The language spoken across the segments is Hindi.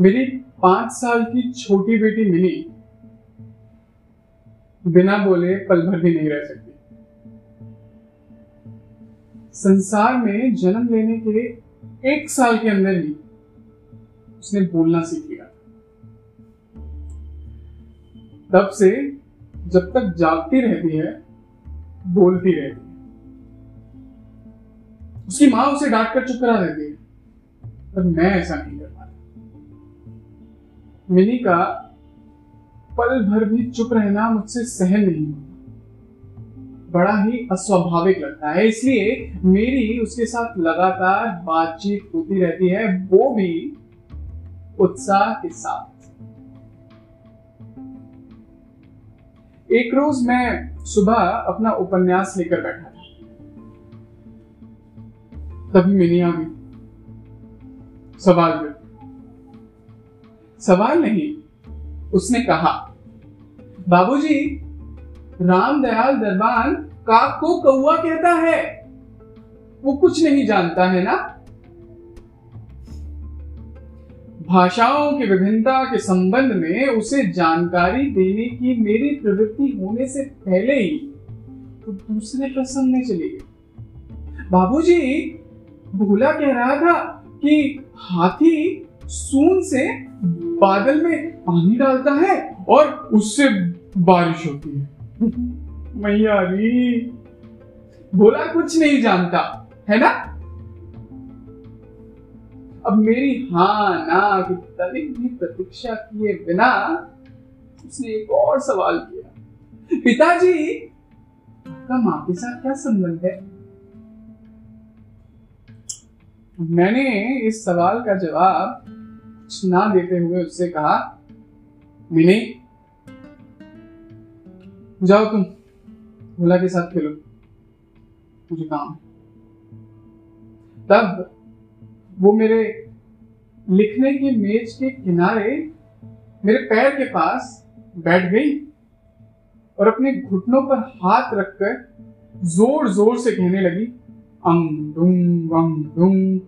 मेरी पाँच साल की छोटी बेटी मिनी बिना बोले पल भर भी नहीं रह सकती। संसार में जन्म लेने के एक साल के अंदर ही उसने बोलना सीख लिया तब से जब तक जागती रहती है, बोलती रहती है। उसकी माँ उसे डांट कर चुप करा देती है। पर मैं ऐसा नहीं कर पाता मिनी का पल भर भी चुप रहना मुझसे सहन नहीं होता। बड़ा ही अस्वाभाविक लगता है। इसलिए मेरी उसके साथ लगातार बातचीत होती रहती है, वो भी उत्साह के साथ। एक रोज मैं सुबह अपना उपन्यास लेकर बैठा था। तभी मिनी आ गई। सवाल कर सवाल नहीं, उसने कहा, बाबूजी रामदयाल दरबान काक को कौआ कहता है। वो कुछ नहीं जानता, है ना? भाषाओं की विभिन्नता के संबंध में उसे जानकारी देने की मेरी प्रवृत्ति होने से पहले ही तो दूसरे प्रश्न में चली गई। बाबूजी, भूला कह रहा था कि हाथी सून से बादल में पानी डालता है और उससे बारिश होती है। मैया बोला कुछ नहीं जानता, है ना? अब मेरी हाँ ना, की तनिक भी प्रतीक्षा किए बिना उसने एक और सवाल किया। पिताजी, आपका माँ के साथ क्या संबंध है? मैंने इस सवाल का जवाब कुछ ना देते हुए उससे कहा, मिनी, जाओ तुम भोला के साथ खेलो, मुझे काम तब वो मेरे लिखने की मेज के किनारे मेरे पैर के पास बैठ गई और अपने घुटनों पर हाथ रखकर ज़ोर ज़ोर से कहने लगी अंग डुंग डुंग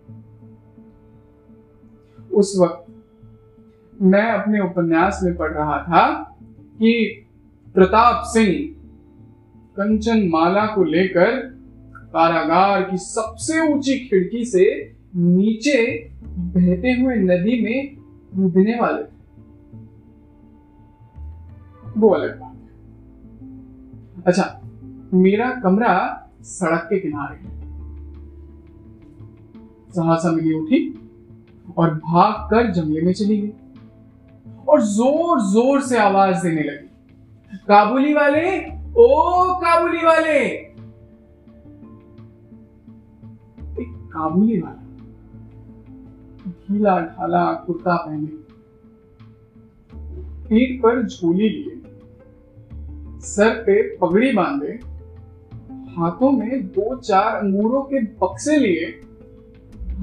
उस वक्त मैं अपने उपन्यास में पढ़ रहा था कि प्रताप सिंह कंचन माला को लेकर कारागार की सबसे ऊँची खिड़की से नीचे बहते हुए नदी में कूदने वाले थे। वो अलग बात अच्छा मेरा कमरा सड़क के किनारे है। सहसा मिली उठी और भाग कर जंगले में चली गई। और ज़ोर ज़ोर से आवाज़ देने लगी। काबुली वाले, ओ काबुली वाले। एक काबुली वाला। ढीला ढाला कुर्ता पहने। पीठ पर झोली लिए। सर पे पगड़ी बांधे। हाथों में दो चार अंगूरों के बक्से लिए।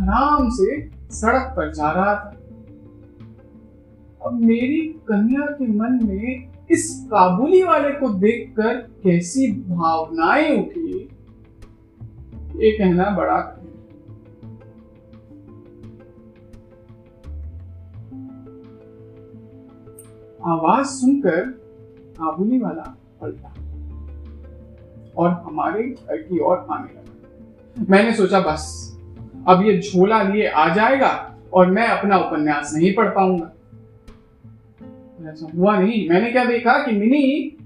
आराम से सड़क पर जा रहा था। अब मेरी कन्या के मन में इस काबुली वाले को देखकर कैसी भावनाएँ उठी। ये कहना बड़ा आवाज़ सुनकर काबुली वाला पलटा और हमारे घर की ओर आने लगा। मैंने सोचा, बस, अब ये झोला लिए आ जाएगा और मैं अपना उपन्यास नहीं पढ़ पाऊँगा। ऐसा हुआ नहीं। मैंने क्या देखा कि मिनी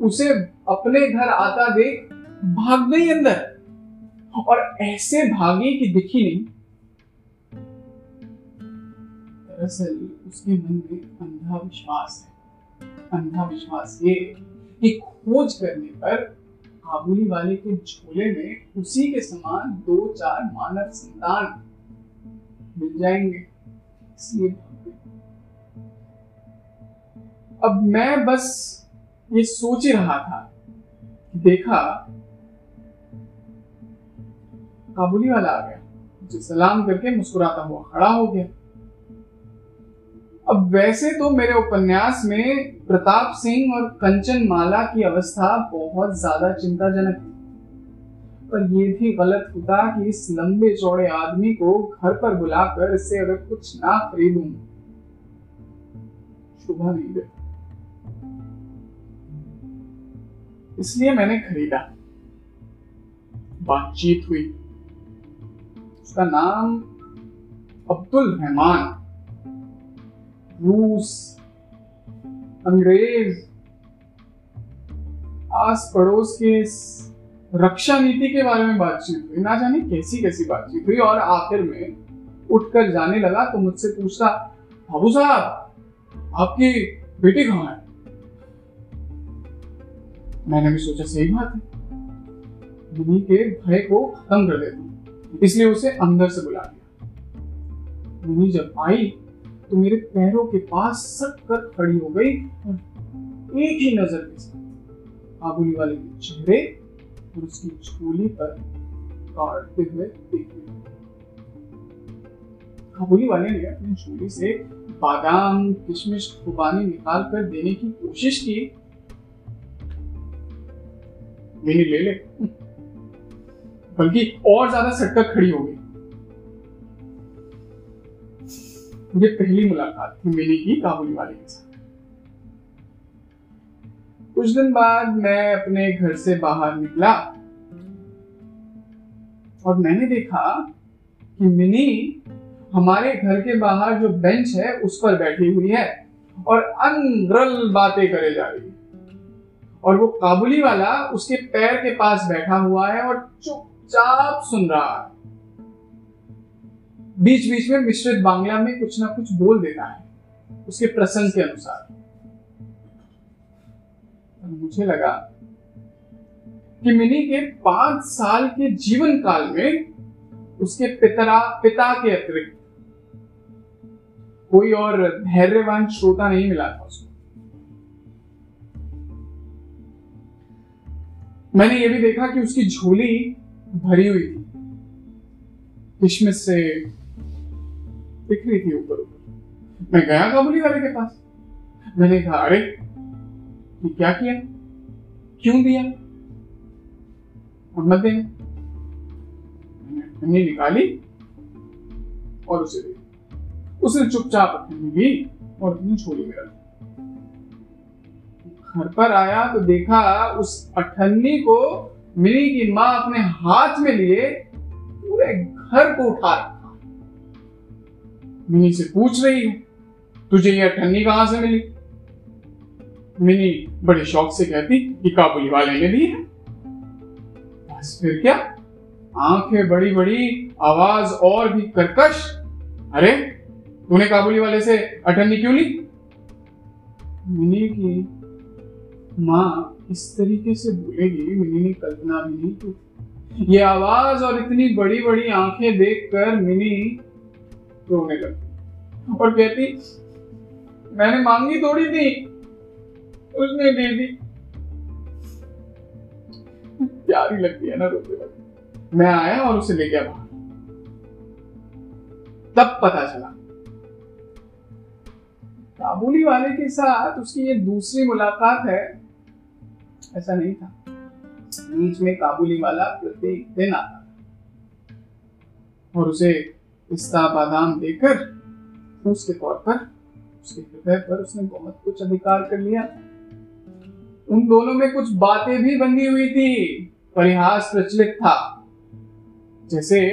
उसे अपने घर आता देख भाग गई अंदर। और ऐसे भागी कि दिखी नहीं। दरअसल उसके मन में अंधा विश्वास है। अंधा विश्वास ये कि खोज करने पर काबुली वाले के झोले में उसी के समान दो चार मानव संतान मिल जाएँगे। इसलिए अब मैं बस ये सोच ही रहा था देखा, काबुली वाला आ गया, मुझे सलाम करके मुस्कुराता हुआ खड़ा हो गया। अब वैसे तो मेरे उपन्यास में प्रताप सिंह और कंचन माला की अवस्था बहुत ज़्यादा चिंताजनक थी। पर यह भी गलत होता कि इस लंबे चौड़े आदमी को घर पर बुलाकर इससे अगर कुछ ना खरीदूं, शोभा नहीं देता। इसलिए मैंने खरीदा। बातचीत हुई। उसका नाम अब्दुल रहमान। रूस, अंग्रेज़ आस पड़ोस के रक्षा नीति के बारे में बातचीत हुई। ना जाने कैसी कैसी बातचीत हुई और आखिर में उठकर जाने लगा तो मुझसे पूछता, बाबू साहब, आपकी बेटी कहाँ है? मैंने भी सोचा सही बात है। मिनी के भय को खत्म कर देता हूँ। इसलिए उसे अंदर से बुला लिया। मिनी जब आई तो मेरे पैरों के पास सट कर खड़ी हो गई और एक ही नज़र के साथ काबुली वाले के चेहरे और उसकी झोली पर काटते हुए देख लिया काबुली वाले ने अपनी झोली से बादाम, किशमिश, खुबानी निकाल कर देने की कोशिश की मिनी ले ले। बल्कि और ज़्यादा सटकर खड़ी हो गई ये पहली मुलाकात थी मिनी की काबुली वाले के साथ। कुछ दिन बाद मैं अपने घर से बाहर निकला और मैंने देखा कि मिनी हमारे घर के बाहर जो बेंच है उस पर बैठी हुई है और अनरल बातें करे जा रही है। और वो काबुली वाला उसके पैर के पास बैठा हुआ है और चुपचाप सुन रहा है। बीच बीच में मिश्रित बांग्ला में कुछ ना कुछ बोल देता है, उसके प्रसंग के अनुसार। मुझे लगा कि मिनी के पाँच साल के जीवन काल में उसके पितरा, पिता के अतिरिक्त कोई और धैर्यवान श्रोता नहीं मिला था उसको। मैंने ये भी देखा कि उसकी झोली भरी हुई थी। किशमिश से दिख रही थी ऊपर ऊपर। मैं गया काबुली वाले के पास। मैंने कहा, अरे, ये क्या किया? क्यों दिया? मत देने। मैंने निकाली और उसे दी उसने चुपचाप अपनी ली और अपनी झोली में रखी घर पर आया तो देखा उस अठन्नी को मिनी की माँ अपने हाथ में लिए पूरे घर को उठा रखा। मिनी से पूछ रही है, तुझे ये अठन्नी कहाँ से मिली? मिनी बड़े शौक से कहती कि काबुली वाले ने दी है। बस फिर क्या? आँखें बड़ी बड़ी, आवाज़ और भी कर्कश। अरे, तूने काबुली वाले से अठन्नी क्यों ली? मिनी की माँ, इस तरीके से बोलेगी मिनी ने कल्पना भी नहीं की। ये आवाज़ और इतनी बड़ी बड़ी आँखें देखकर मिनी रोने लगी और कहती, मैंने मांगी थोड़ी थी, उसने दे दी। प्यारी लगती है ना रोते वक्त। मैं आया और उसे ले गया बाहर तब पता चला, काबुली वाले के साथ उसकी ये दूसरी मुलाकात है। ऐसा नहीं था। बीच में काबुली वाला प्रत्येक दिन आता और उसे पिस्ता बादाम देकर उसके तौर पर, उसके हृदय पर उसने बहुत कुछ अधिकार कर लिया। उन दोनों में कुछ बातें भी बंधी हुई थी। परिहास प्रचलित था। जैसे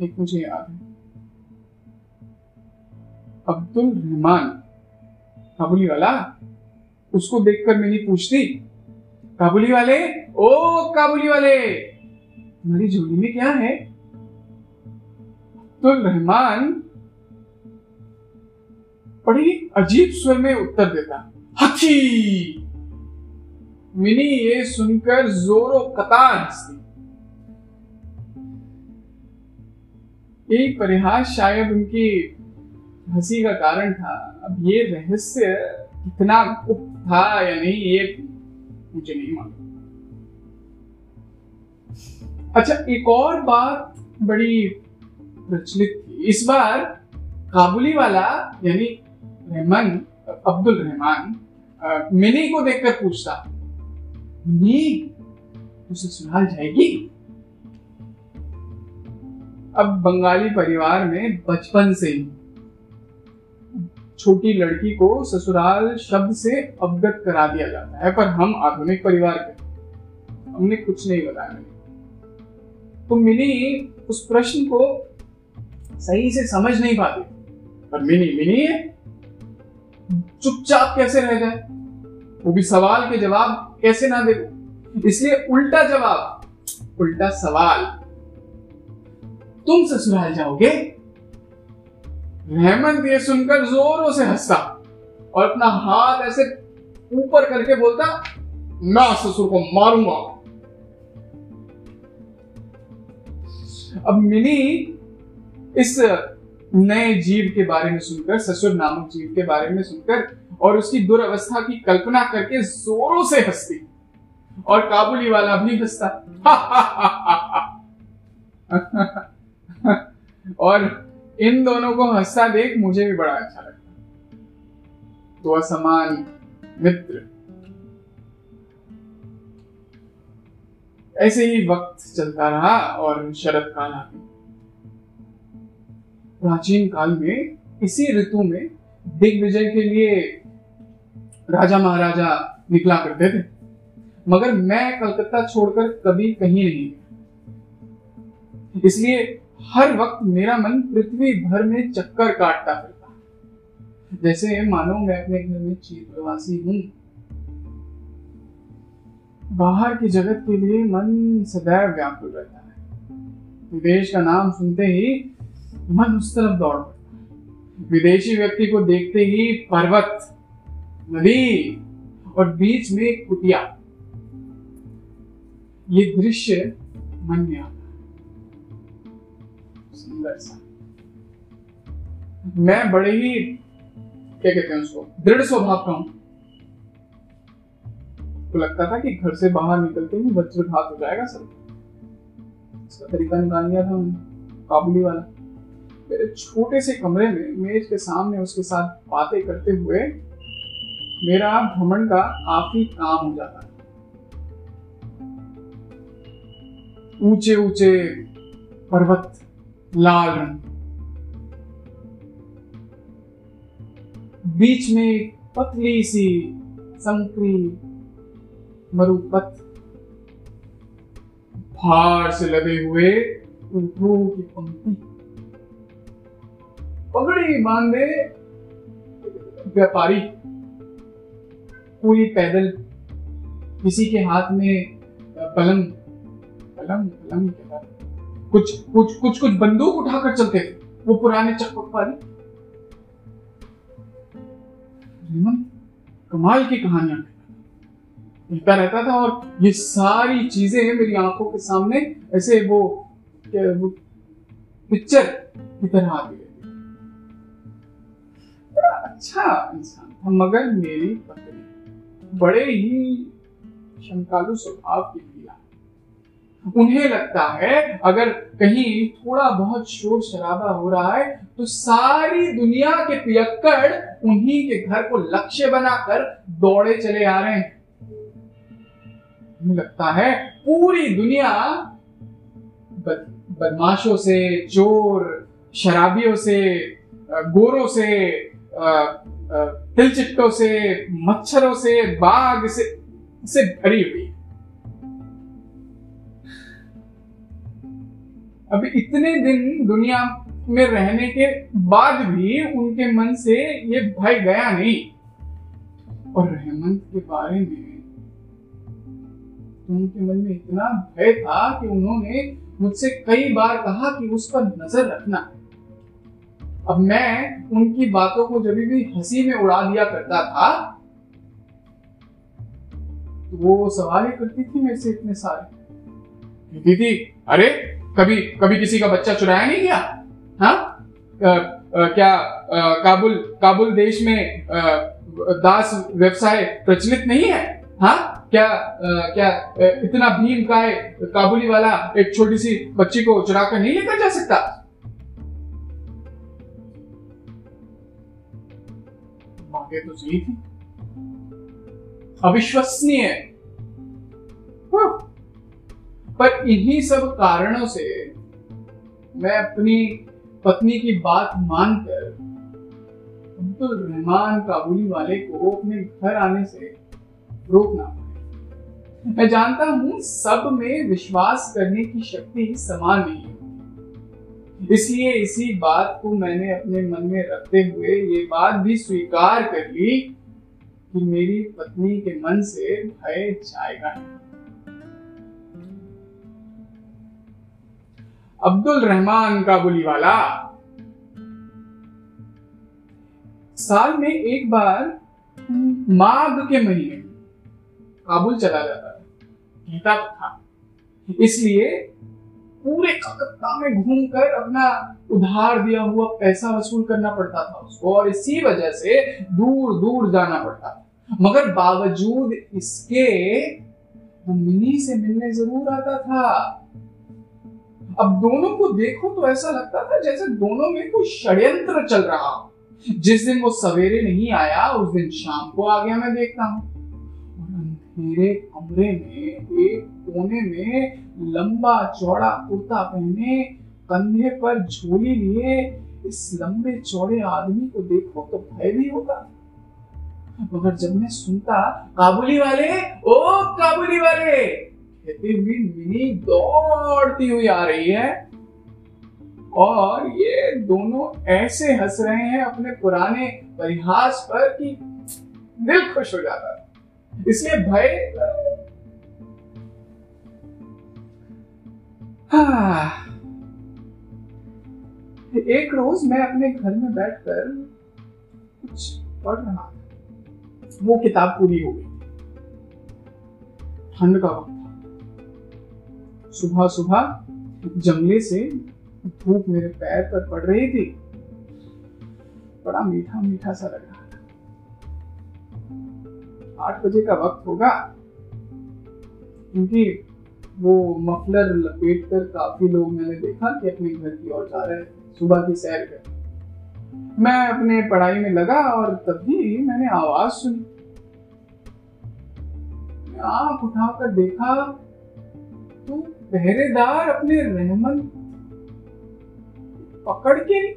एक मुझे याद है। अब्दुल रहमान, काबुली वाला, उसको देखकर मैंने पूछती काबुली वाले? ओ, काबुली वाले! तुम्हारी झोली में क्या है? तो रहमान बड़ी अजीब स्वर में उत्तर देता हाथी मिनी ये सुनकर जोरों कतार हंसती यही परिहास शायद उनकी हँसी का कारण था। अब ये रहस्य कितना गुप्त था या नहीं, ये मुझे नहीं मालूम। अच्छा एक और बात बड़ी प्रचलित थी। इस बार काबुली वाला, यानी रहमान, अब्दुल रहमान मिनी को देखकर पूछता, मिनी तो ससुराल जाएगी? अब बंगाली परिवार में बचपन से ही छोटी लड़की को ससुराल शब्द से अवगत करा दिया जाता है, पर हम आधुनिक परिवार के हमने कुछ नहीं बताया। तो मिनी उस प्रश्न को सही से समझ नहीं पाती। पर मिनी मिनी चुपचाप कैसे रह जाए? वो भी सवाल के जवाब कैसे ना दे। इसलिए उल्टा जवाब, उल्टा सवाल। तुम ससुराल जाओगे रहमत ये सुनकर जोरों से हंसता और अपना हाथ ऐसे ऊपर करके बोलता, मैं ससुर को मारूँगा। अब मिनी इस नए जीव के बारे में सुनकर, ससुर नामक जीव के बारे में सुनकर और उसकी दुर्वस्था की कल्पना करके जोरों से हंसती और काबुली वाला भी हंसता। और इन दोनों को हंसता देख मुझे भी बड़ा अच्छा लगता तो असमान मित्र। ऐसे ही वक्त चलता रहा और शरद काल आ प्राचीन काल में इसी ऋतु में दिग्विजय के लिए राजा महाराजा निकला करते थे। मगर मैं कलकत्ता छोड़कर कभी कहीं नहीं इसलिए हर वक्त मेरा मन पृथ्वी भर में चक्कर काटता फिरता जैसे मानो मैं अपने घर में चीर प्रवासी हूँ। बाहर की जगत के लिए मन सदैव व्याकुल रहता है। विदेश का नाम सुनते ही मन उस तरफ़ दौड़ पड़ता है। विदेशी व्यक्ति को देखते ही पर्वत, नदी और बीच में कुटिया। ये दृश्य मन में आता सुंदर मैं बड़े ही, क्या कहते हैं उसको, दृढ़ स्वभाव का हूँ। तो लगता था कि घर से बाहर निकलते ही वज्रघात हो जाएगा सब। इसका तरीका निकाल लिया था काबुली वाला। मेरे छोटे से कमरे में, मेज के सामने उसके साथ बातें करते हुए मेरा भ्रमण का काफ़ी काम हो जाता। ऊँचे ऊँचे पर्वत लाल रंग बीच में पतली सी संकरी मरुपथ भार से लगे हुए की पंक्ति। पगड़ी बांधे व्यापारी, कोई पैदल, किसी के हाथ में पलंग पलंग पलंग कुछ कुछ कुछ कुछ बंदूक उठाकर चलते थे। वो पुराने चकपक वाली कमाल की कहानियाँ। कहता रहता था और ये सारी चीज़ें मेरी आँखों के सामने ऐसे वो, वो पिक्चर की तरह आती रहती बड़ा अच्छा इंसान था मगर मेरी पत्नी। बड़े ही शंकालु स्वभाव की उन्हें लगता है अगर कहीं थोड़ा बहुत शोर शराबा हो रहा है तो सारी दुनिया के पियक्कड़ उन्हीं के घर को लक्ष्य बनाकर दौड़े चले आ रहे हैं। लगता है पूरी दुनिया बद, बदमाशों से चोर शराबियों से गोरों से तिलचिट्टों से मच्छरों से बाघ से से भरी हुई अभी इतने दिन दुनिया में रहने के बाद भी उनके मन से ये भय गया नहीं। और रहमत के बारे में तो उनके मन में इतना भय था कि उन्होंने मुझसे कई बार कहा कि उस पर नज़र रखना। अब मैं उनकी बातों को जब भी हँसी में उड़ा दिया करता था तो वो सवाल ही करती थी मेरे से इतने सारे। दीदी अरे कभी कभी किसी का बच्चा चुराया नहीं गया? हाँ? क्या आ, काबुल काबुल देश में आ, दास व्यवसाय प्रचलित नहीं है? हाँ? क्या आ, क्या इतना भीम का है काबुली वाला एक छोटी सी बच्ची को चुरा कर नहीं लेकर जा सकता? बातें तो सही थी। अविश्वसनीय। पर इन्हीं सब कारणों से मैं अपनी पत्नी की बात मानकर अब्दुल रहमान काबुली वाले को अपने घर आने से रोकना मैं जानता हूँ सब में विश्वास करने की शक्ति ही समान नहीं है। इसलिए इसी बात को मैंने अपने मन में रखते हुए ये बात भी स्वीकार कर ली कि मेरी पत्नी के मन से भय जाएगा अब्दुल रहमान काबुली वाला साल में एक बार माघ के महीने काबुल चला जाता था गीता था इसलिए पूरे कलकत्ता में घूमकर अपना उधार दिया हुआ पैसा वसूल करना पड़ता था उसको और इसी वजह से दूर दूर जाना पड़ता था। मगर बावजूद इसके मिनी से मिलने ज़रूर आता था। अब दोनों को देखो तो ऐसा लगता था जैसे दोनों में कोई षड्यंत्र चल रहा हो। जिस दिन वो सवेरे नहीं आया, उस दिन शाम को आ गया मैं देखता हूँ। अंधेरे कमरे में, एक कोने में लंबा चौड़ा कुर्ता पहने कंधे पर झोली लिए इस लंबे चौड़े आदमी को देखो तो भय भी होता। मगर जब मैं सुनता, काबुली वाले, ओ काबुली वाले! हुई मिनी दौड़ती हुई आ रही है, और ये दोनों ऐसे हंस रहे हैं अपने पुराने परिहास पर कि दिल खुश हो जाता है। इसलिए भय हाँ। एक रोज मैं अपने घर में बैठकर कुछ पढ़ रहा था। वो किताब पूरी हो गई। ठंड का वक्त। सुबह सुबह जंगले से धूप मेरे पैर पर पड़ रही थी। बड़ा मीठा मीठा सा लग रहा था। आठ बजे का वक्त होगा, क्योंकि वो मफलर लपेट कर काफ़ी लोग मैंने देखा कि अपने घर की ओर जा रहे सुबह की सैर कर मैं अपने पढ़ाई में लगा और तभी मैंने आवाज़ सुनी। आँख उठाकर देखा तो पहरेदार अपने रहमन पकड़ के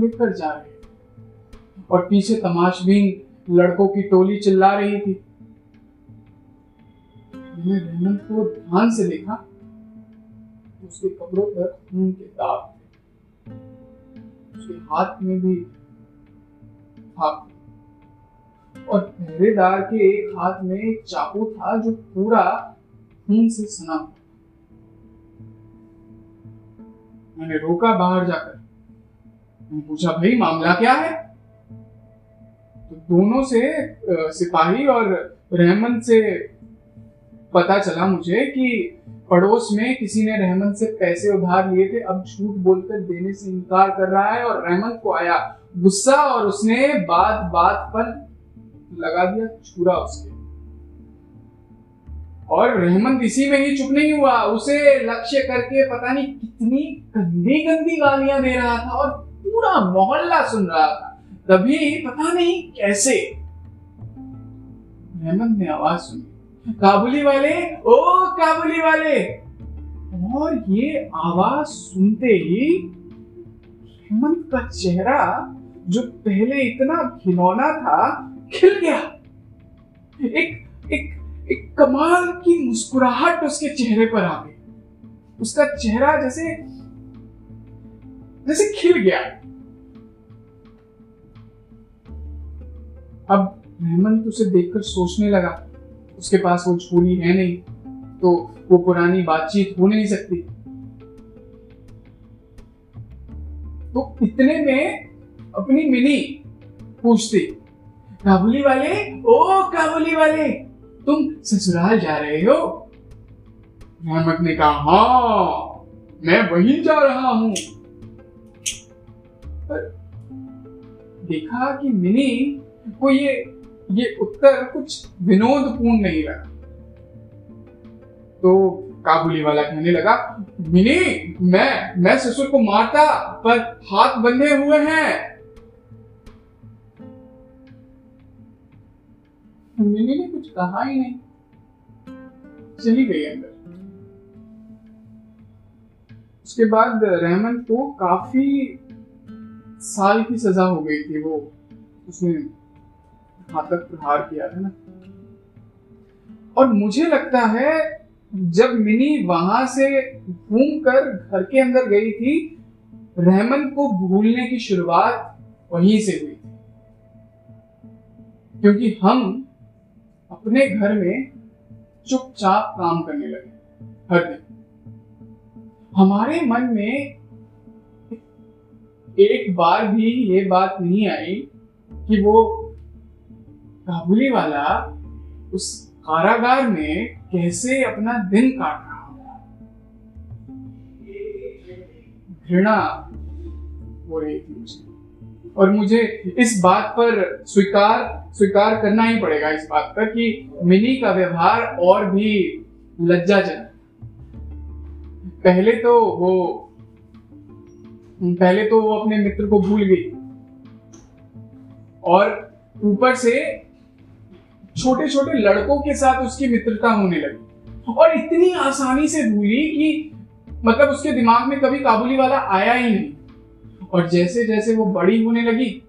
लेकर जा रहे और पीछे तमाशबीन लड़कों की टोली चिल्ला रही थी। मैंने रहमत को ध्यान से देखा उसके कपड़ों पर खून के दाग थे। उसके हाथ में भी था। और पहरेदार के एक हाथ में एक चाकू था जो पूरा खून से सना मैंने रोका बाहर जाकर। पूछा, भाई, मामला क्या है? तो दोनों से सिपाही और रहमन से पता चला मुझे कि पड़ोस में किसी ने रहमन से पैसे उधार लिए थे। अब झूठ बोलकर देने से इनकार कर रहा है और रहमन को आया गुस्सा और उसने बात बात पर लगा दिया, छुरा उसके। और रहमत इसी में ही चुप नहीं हुआ। उसे लक्ष्य करके पता नहीं कितनी गंदी गंदी गालियाँ दे रहा था और पूरा मोहल्ला सुन रहा था। तभी पता नहीं कैसे। रहमत ने आवाज़ सुनी। काबुली वाले, ओ काबुली वाले! और ये आवाज़ सुनते ही हेमंत का चेहरा, जो पहले इतना घिनौना था, खिल गया। एक एक कमाल की मुस्कुराहट उसके चेहरे पर आ गई। उसका चेहरा जैसे जैसे खिल गया। अब रहमंत उसे देखकर सोचने लगा, उसके पास वो छुरी है नहीं तो वो पुरानी बातचीत हो नहीं सकती। तो इतने में अपनी मिनी पूछती, काबुली वाले? ओ, काबुली वाले! तुम ससुराल जा रहे हो? रहमत ने कहा हाँ मैं वहीं जा रहा हूँ। पर देखा कि मिनी को ये ये उत्तर कुछ विनोदपूर्ण नहीं लगा। तो काबुली वाला कहने लगा, मिनी, मैं मैं ससुर को मारता, पर हाथ बंधे हुए हैं। मिनी ने कुछ कहा ही नहीं। चली गई अंदर। उसके बाद रहमन को काफ़ी साल की सजा हो गई थी वो। उसने घातक प्रहार किया था ना। और मुझे लगता है जब मिनी वहाँ से घूम कर घर के अंदर गई थी, रहमन को भूलने की शुरुआत वहीं से हुई थी। क्योंकि हम अपने घर में चुपचाप काम करने लगे, हर दिन। हमारे मन में एक बार भी ये बात नहीं आई कि वो काबुली वाला उस कारागार में कैसे अपना दिन काट रहा होगा घृणा हो रही थी मुझे। और मुझे इस बात पर स्वीकार स्वीकार करना ही पड़ेगा इस बात पर कि मिनी का व्यवहार और भी लज्जाजनक। पहले तो वो, पहले तो वो अपने मित्र को भूल गई। और ऊपर से छोटे छोटे लड़कों के साथ उसकी मित्रता होने लगी। और इतनी आसानी से भूली कि मतलब उसके दिमाग में कभी काबुली वाला आया ही नहीं। और जैसे जैसे वो बड़ी होने लगी,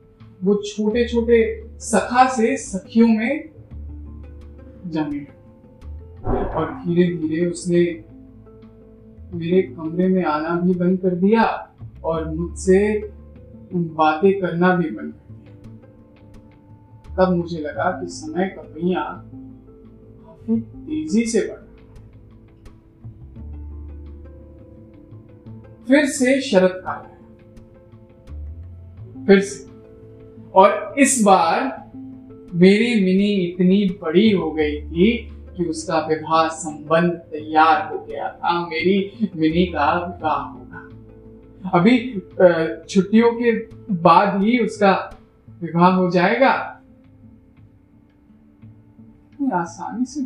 वो छोटे छोटे सखा से सखियों में जमे और धीरे धीरे उसने मेरे कमरे में आना भी बंद कर दिया और मुझसे बातें करना भी बंद कर दिया। तब मुझे लगा कि समय का काफ़ी तेज़ी से बढ़ फिर से शरद काल। फिर से। और इस बार मेरी मिनी इतनी बड़ी हो गई थी कि उसका विवाह संबंध तैयार हो गया था। मेरी मिनी का विवाह होगा। अभी छुट्टियों के बाद ही उसका विवाह हो जाएगा। आसानी से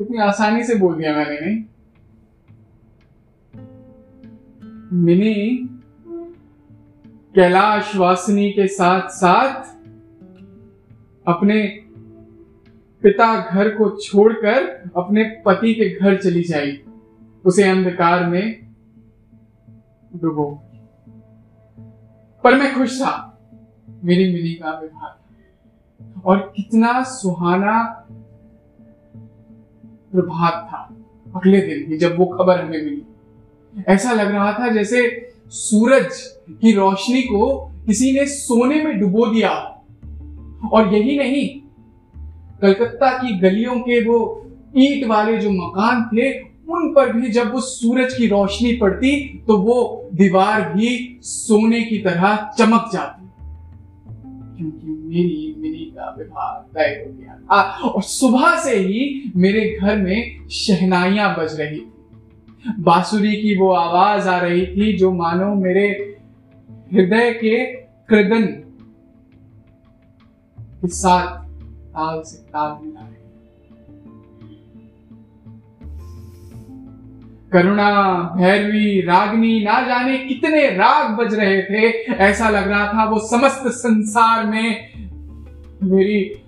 इतनी आसानी से बोल दिया मैंने, नहीं? मिनी कैलाश वासिनी के साथ साथ अपने पिता घर को छोड़कर अपने पति के घर चली जाएगी उसे अंधकार में डुबो। पर मैं खुश था, मेरी मिनी का विवाह और कितना सुहाना प्रभात था अगले दिन ही जब वो खबर हमें मिली। ऐसा लग रहा था जैसे सूरज की रोशनी को किसी ने सोने में डुबो दिया और यही नहीं, कलकत्ता की गलियों के वो ईट वाले जो मकान थे, उन पर भी जब वो सूरज की रोशनी पड़ती तो वो दीवार भी सोने की तरह चमक जाती। क्योंकि मेरी मिनी का विवाह तय हो गया था। और सुबह से ही मेरे घर में शहनाइयाँ बज रही थी। बांसुरी की वो आवाज़ आ रही थी जो मानो मेरे हृदय के कृदन के साथ ताल से ताल मिला रहे करुणा, भैरवी, रागनी, ना जाने कितने राग बज रहे थे। ऐसा लग रहा था वो समस्त संसार में मेरी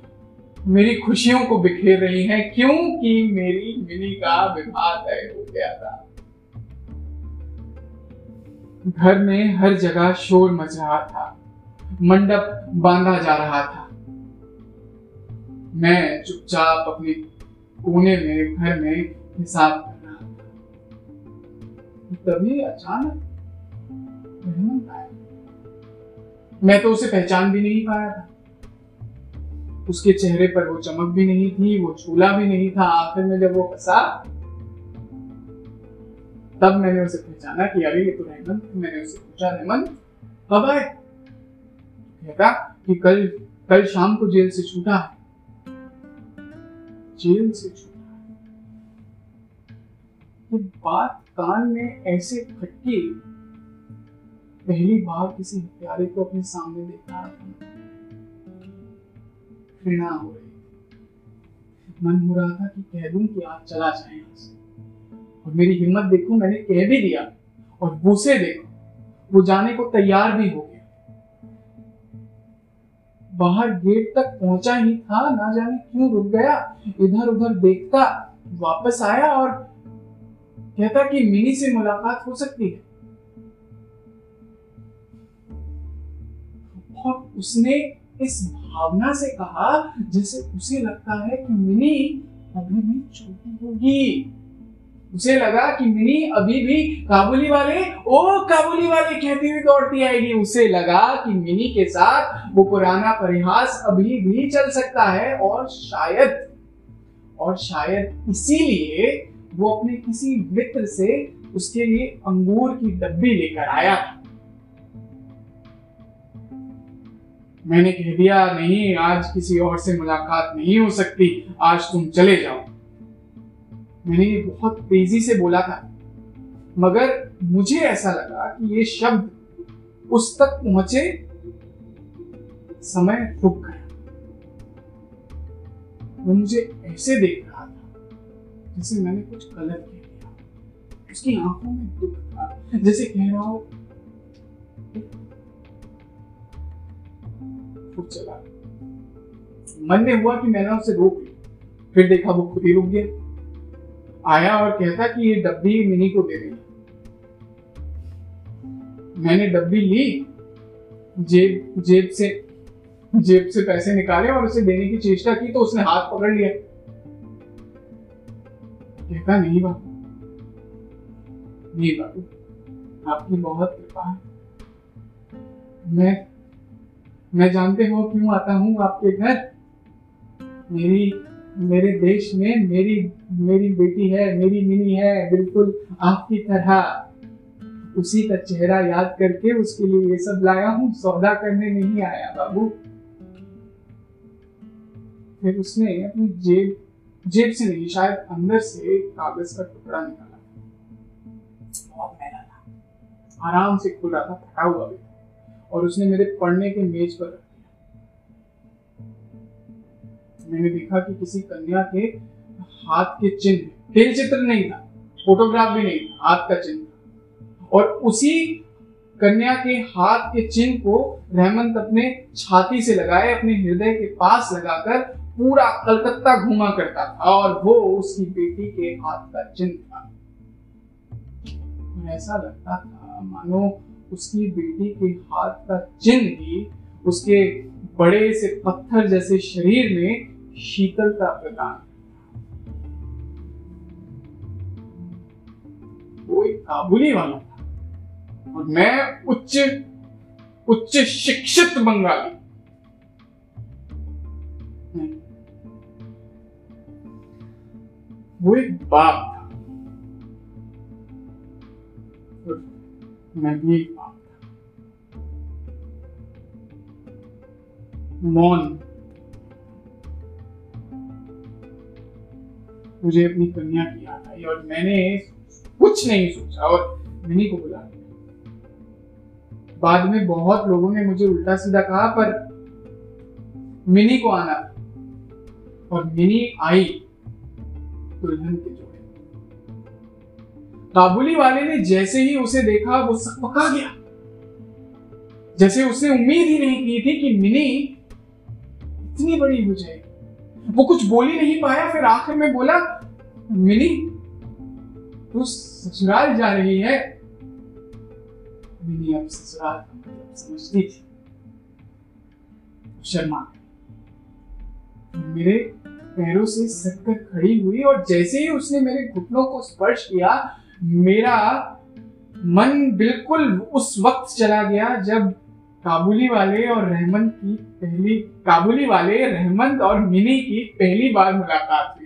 मेरी खुशियों को बिखेर रही है, क्योंकि मेरी मिनी का विवाह तय हो गया था। घर में हर जगह शोर मच रहा था। मंडप बांधा जा रहा था। मैं चुपचाप अपने कोने में घर में हिसाब कर रहा था। तभी अचानक मैं तो उसे पहचान भी नहीं पाया था। उसके चेहरे पर वो चमक भी नहीं थी, वो झूला भी नहीं था। आखिर में जब वो फंसा तब मैंने उसे पहचाना कि अरे ये तो रहमत मैंने उसे पूछा रहमत कब आए? कहता कि कल कल शाम को जेल से छूटा है। जेल से छूटा ये बात कान में ऐसे खटकी पहली बार किसी हत्यारे को अपने सामने देखा घृणा हो रही। मन हो रहा था कि कह दूँ कि आप चला जाए यहाँ से। और मेरी हिम्मत देखो, मैंने कह भी दिया और वो से देखो, वो जाने को तैयार भी हो गया। बाहर गेट तक पहुँचा ही था, ना जाने क्यों रुक गया इधर उधर देखता, वापस आया और कहता कि मिनी से मुलाकात हो सकती है। और उसने इस भावना से कहा, जैसे उसे लगता है कि मिनी अभी भी छोटी होगी। उसे लगा कि मिनी अभी भी काबुली वाले, ओ काबुली वाले कहती हुई दौड़ती आएगी। उसे लगा कि मिनी के साथ वो पुराना परिहास अभी भी चल सकता है और शायद और शायद इसीलिए वो अपने किसी मित्र से उसके लिए अंगूर की डब्बी लेकर आया। था मैंने कह दिया, नहीं, आज किसी और से मुलाकात नहीं हो सकती। आज तुम चले जाओ। मैंने ये बहुत तेज़ी से बोला था। मगर मुझे ऐसा लगा कि ये शब्द उस तक पहुँचे, समय रुक गया। वो मुझे ऐसे देख रहा था, जैसे मैंने कुछ गलत कह दिया। उसकी आँखों में दुख था, जैसे कह रहा हो चला। मन में हुआ कि मैंने उसे रोक लिया। फिर देखा वो खुद ही रुक गया। आया और कहता कि ये डब्बी मिनी को दे रही मैंने डब्बी ली, जेब जेब से जेब से पैसे निकाले और उसे देने की चेष्टा की तो उसने हाथ पकड़ लिया। कहता, नहीं बाबू नहीं बाबू, आपकी बहुत कृपा है। मैं मैं जानते हो क्यों आता हूँ आपके घर? मेरी मेरे देश में मेरी मेरी बेटी है, मेरी मिनी है, बिल्कुल आपकी तरह। उसी का चेहरा याद करके उसके लिए ये सब लाया हूँ, सौदा करने नहीं आया बाबू। फिर उसने अपनी जेब जेब से नहीं, शायद अंदर से कागज़ का टुकड़ा निकाला। बहुत महँगा था आराम से खुल था, फटा हुआ भी। और उसने मेरे पढ़ने के मेज पर मैंने देखा कि किसी कन्या के हाथ के चिन्ह तेल चित्र नहीं था फोटोग्राफ भी नहीं था, हाथ का चिन्ह और उसी कन्या के हाथ के चिन्ह को रहमंत अपने छाती से लगाए, अपने हृदय के पास लगाकर पूरा कलकत्ता घूमा करता था और वो उसकी बेटी के हाथ का चिन्ह था। ऐसा लगता था, मानो उसकी बेटी के हाथ का चिन्ह ही उसके बड़े से पत्थर जैसे शरीर में शीतलता प्रदान वो एक काबुली वाला था। और मैं उच्च उच्च शिक्षित बंगाली। वो एक बाप था। मैं भी एक बाप था। मौन। मुझे अपनी कन्या की याद आई और मैंने कुछ नहीं सोचा और मिनी को बुला लिया। बाद में बहुत लोगों ने मुझे उल्टा सीधा कहा, पर मिनी को आना और मिनी आई दुल्हन के जोड़े काबुली वाले ने जैसे ही उसे देखा, वो सकपका गया। जैसे उसने उम्मीद ही नहीं की थी कि मिनी इतनी बड़ी हो जाएगी। वो कुछ बोल ही नहीं पाया, फिर आखिर में बोला मिनी तू ससुराल जा रही है। मिनी अब ससुराल, समझती थी। शर्मा मेरे पैरों से सटकर खड़ी हुई और जैसे ही उसने मेरे घुटनों को स्पर्श किया, मेरा मन बिल्कुल उस वक्त चला गया जब काबुली वाले और रहमत की पहली, काबुली वाले रहमत और मिनी की पहली बार मुलाकात हुई।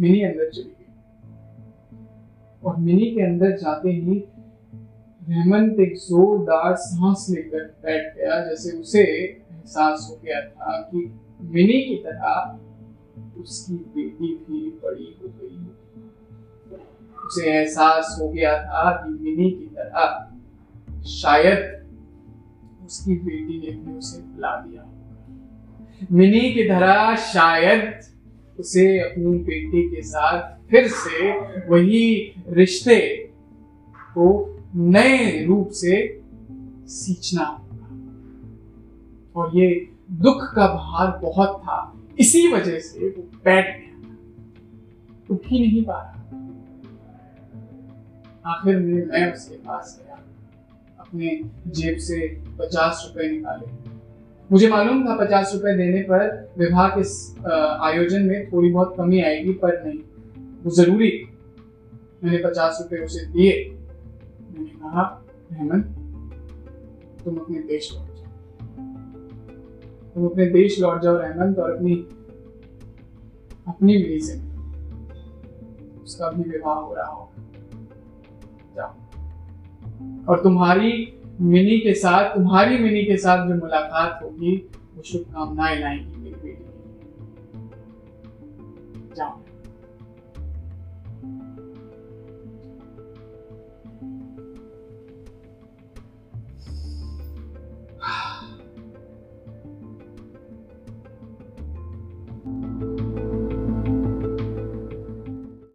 मिनी अंदर चली गई। और मिनी के अंदर जाते ही रहमत एक जोरदार सांस लेकर बैठ गया, जैसे उसे एहसास हो गया था कि मिनी की तरह उसकी बेटी भी बड़ी हो गई उसे एहसास हो गया था कि मिनी की तरह शायद उसकी बेटी ने भी उसे बुला दिया मिनी की तरह शायद उसे अपनी बेटी के साथ फिर से वही रिश्ते को नए रूप से सींचना और ये दुख का भार बहुत था। इसी वजह से वो बैठ गया। उठ ही नहीं पा रहा। आखिर में मैं उसके पास गया। अपने जेब से पचास रुपए निकाले। मुझे मालूम था पचास रुपए देने पर विवाह के आयोजन में थोड़ी बहुत कमी आएगी, पर नहीं। वो ज़रूरी मैंने पचास रुपए उसे दिए। मैंने कहा हेमंत तुम अपने देश लौट जाओ। तुम अपने देश लौट जाओ रहमंत और अपनी अपनी मिली से उसका भी विवाह हो रहा होगा। जाओ। और तुम्हारी मिनी के साथ, तुम्हारी मिनी के साथ जो मुलाकात होगी, वो शुभकामनाएँ लाएँगी मेरी बेटी। जाओ।